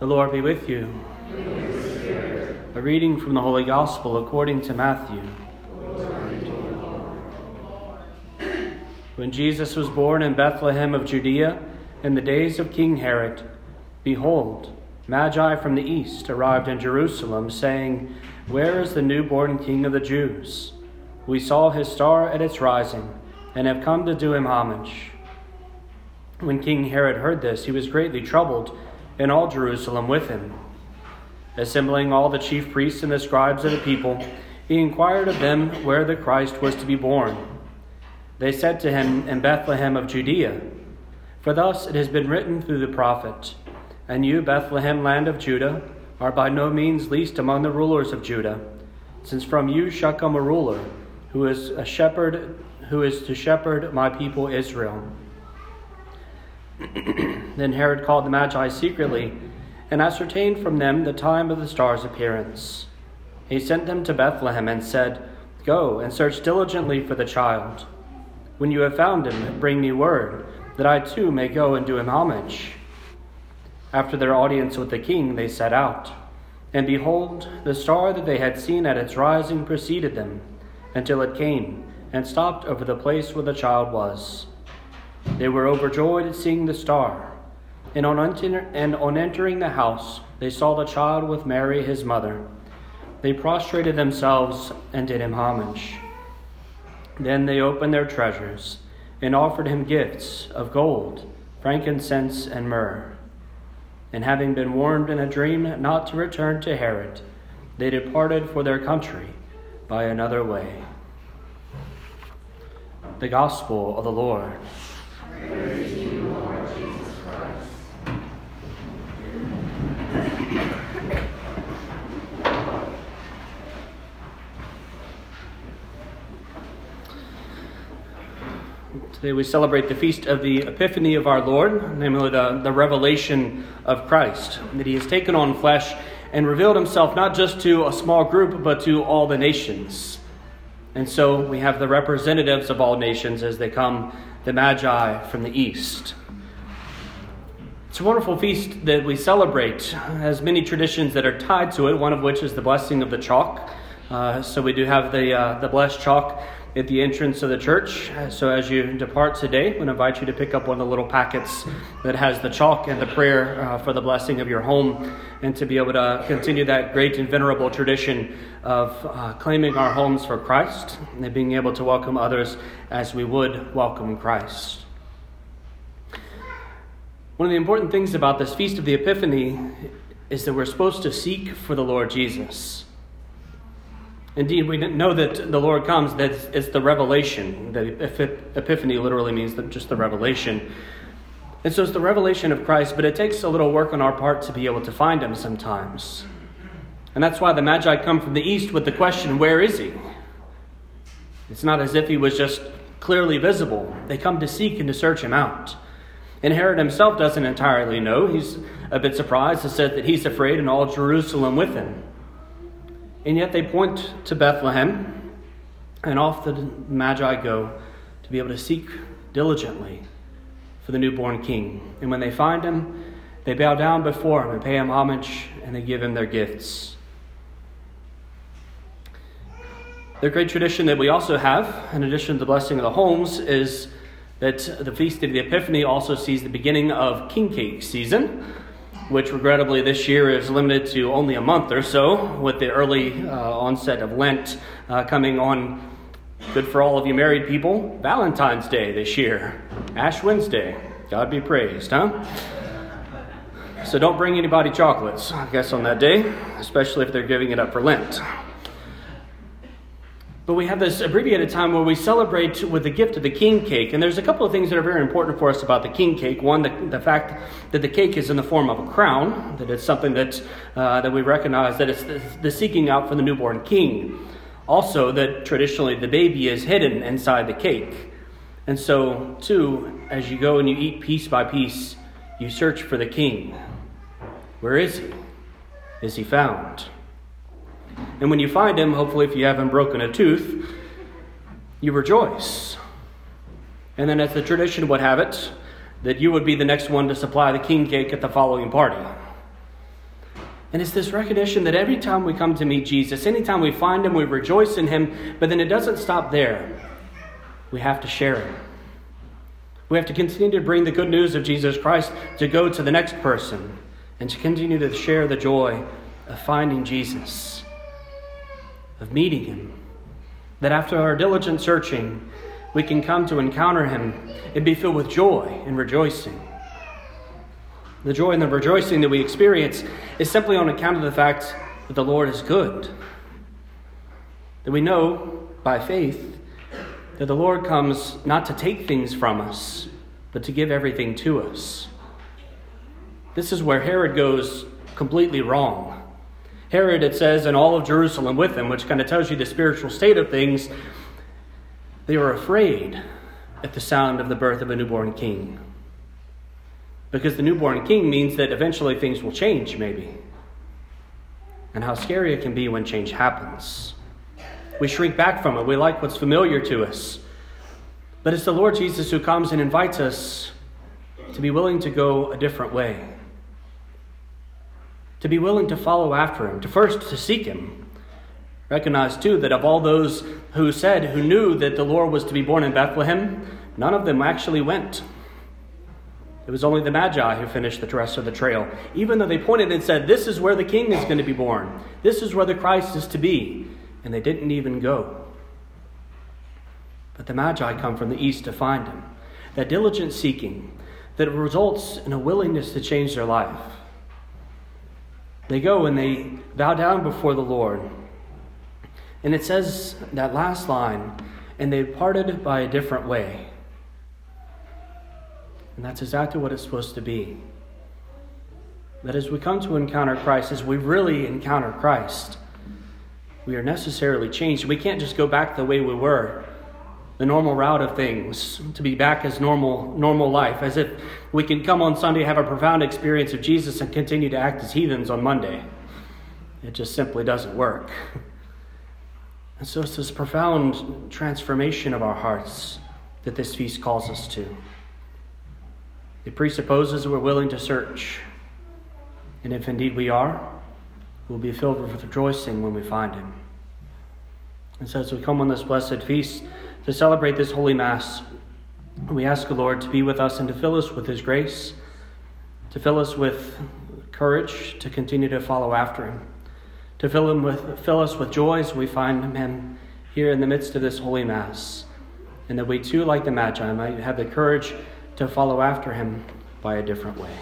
The Lord be with you. A reading from the Holy Gospel according to Matthew. When Jesus was born in Bethlehem of Judea in the days of King Herod, behold, Magi from the east arrived in Jerusalem, saying, Where is the newborn King of the Jews? We saw his star at its rising, and have come to do him homage. When King Herod heard this, he was greatly troubled and all Jerusalem with him. Assembling all the chief priests and the scribes of the people, he inquired of them where the Christ was to be born. They said to him, In Bethlehem of Judea. For thus it has been written through the prophet, And you, Bethlehem, land of Judah, are by no means least among the rulers of Judah, since from you shall come a ruler, who is a shepherd, who is to shepherd my people Israel. Then Herod called the Magi secretly and ascertained from them the time of the star's appearance. He sent them to Bethlehem and said, Go and search diligently for the child. When you have found him, bring me word, that I too may go and do him homage. After their audience with the king, they set out. And behold, the star that they had seen at its rising preceded them, until it came and stopped over the place where the child was. They were overjoyed at seeing the star. And on, enter- and on entering the house, they saw the child with Mary, his mother. They prostrated themselves and did him homage. Then they opened their treasures and offered him gifts of gold, frankincense, and myrrh. And having been warned in a dream not to return to Herod, they departed for their country by another way. The Gospel of the Lord. Today we celebrate the feast of the Epiphany of our Lord, namely the, the revelation of Christ, that he has taken on flesh and revealed himself not just to a small group, but to all the nations. And so we have the representatives of all nations as they come, the Magi from the east. It's a wonderful feast that we celebrate, has many traditions that are tied to it, one of which is the blessing of the chalk. Uh, so we do have the, uh, the blessed chalk at the entrance of the church. So as you depart today, I invite you to pick up one of the little packets that has the chalk and the prayer uh, for the blessing of your home, and to be able to continue that great and venerable tradition of uh, claiming our homes for Christ and being able to welcome others as we would welcome Christ. One of the important things about this Feast of the Epiphany is that we're supposed to seek for the Lord Jesus. Indeed, we know that the Lord comes, that it's the revelation. The Epiphany literally means just the revelation. And so it's the revelation of Christ, but it takes a little work on our part to be able to find him sometimes. And that's why the Magi come from the east with the question, Where is he? It's not as if he was just clearly visible. They come to seek and to search him out. And Herod himself doesn't entirely know. He's a bit surprised. It said that he's afraid and all Jerusalem with him. And yet they point to Bethlehem, and off the Magi go to be able to seek diligently for the newborn king. And when they find him, they bow down before him and pay him homage, and they give him their gifts. The great tradition that we also have, in addition to the blessing of the homes, is that the Feast of the Epiphany also sees the beginning of king cake season which regrettably this year is limited to only a month or so, with the early uh, onset of Lent uh, coming on. Good for all of you married people. Valentine's Day this year, Ash Wednesday. God be praised, huh? So don't bring anybody chocolates, I guess, on that day, especially if they're giving it up for Lent. But we have this abbreviated time where we celebrate with the gift of the king cake. And there's a couple of things that are very important for us about the king cake. One, the, the fact that the cake is in the form of a crown, that it's something that, uh, that we recognize that it's the, the seeking out for the newborn king. Also, that traditionally the baby is hidden inside the cake. And so, too, as you go and you eat piece by piece, you search for the king. Where is he? Is he found? And when you find him, hopefully, if you haven't broken a tooth, you rejoice. And then, as the tradition would have it, that you would be the next one to supply the king cake at the following party. And it's this recognition that every time we come to meet Jesus, anytime we find him, we rejoice in him, but then it doesn't stop there. We have to share it. We have to continue to bring the good news of Jesus Christ to go to the next person and to continue to share the joy of finding Jesus, of meeting him. That after our diligent searching, we can come to encounter him and be filled with joy and rejoicing. The joy and the rejoicing that we experience is simply on account of the fact that the Lord is good. That we know by faith that the Lord comes not to take things from us, but to give everything to us. This is where Herod goes completely wrong. Herod, it says, and all of Jerusalem with him, which kind of tells you the spiritual state of things, they were afraid at the sound of the birth of a newborn king. Because the newborn king means that eventually things will change, maybe. And how scary it can be when change happens. We shrink back from it. We like what's familiar to us. But it's the Lord Jesus who comes and invites us to be willing to go a different way. To be willing to follow after him, to first to seek him. Recognize too that of all those who said, who knew that the Lord was to be born in Bethlehem, none of them actually went. It was only the Magi who finished the rest of the trail, even though they pointed and said, This is where the king is going to be born. This is where the Christ is to be. And they didn't even go. But the Magi come from the east to find him. That diligent seeking that results in a willingness to change their life. They go and they bow down before the Lord. And it says that last line, and they parted by a different way. And that's exactly what it's supposed to be. That as we come to encounter Christ, as we really encounter Christ, we are necessarily changed. We can't just go back the way we were, the normal route of things, to be back as normal, normal life, as if we can come on Sunday, have a profound experience of Jesus, and continue to act as heathens on Monday. It just simply doesn't work. And so it's this profound transformation of our hearts that this feast calls us to. It presupposes we're willing to search. And if indeed we are, we'll be filled with rejoicing when we find him. And so as we come on this blessed feast to celebrate this holy Mass, we ask the Lord to be with us and to fill us with his grace, to fill us with courage to continue to follow after him, to fill, him with, fill us with joy as we find him here in the midst of this holy Mass, and that we too, like the Magi, might have the courage to follow after him by a different way.